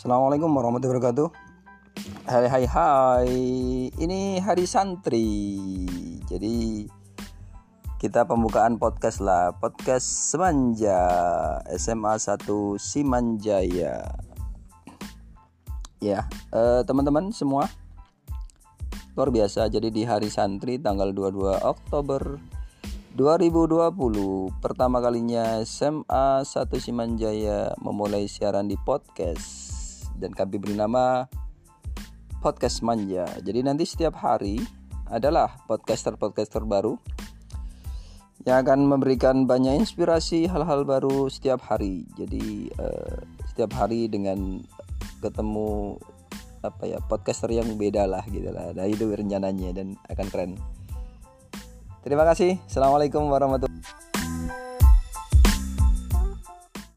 Assalamualaikum warahmatullahi wabarakatuh. Hai hai hai. Ini hari santri. Jadi Kita pembukaan podcast lah. Podcast Semanja. SMA 1 Simanjaya. Ya eh, teman-teman semua. Luar biasa. Jadi di hari santri tanggal 22 Oktober 2020 pertama kalinya SMA 1 Simanjaya memulai siaran di podcast dan kami beri nama Podcast Manja. Jadi nanti setiap hari adalah podcaster-podcaster baru yang akan memberikan banyak inspirasi hal-hal baru setiap hari. Jadi uh, setiap hari dengan ketemu apa ya podcaster yang beda lah gitu lah. Nah itu rencananya dan akan keren. Terima kasih. Assalamualaikum warahmatullahi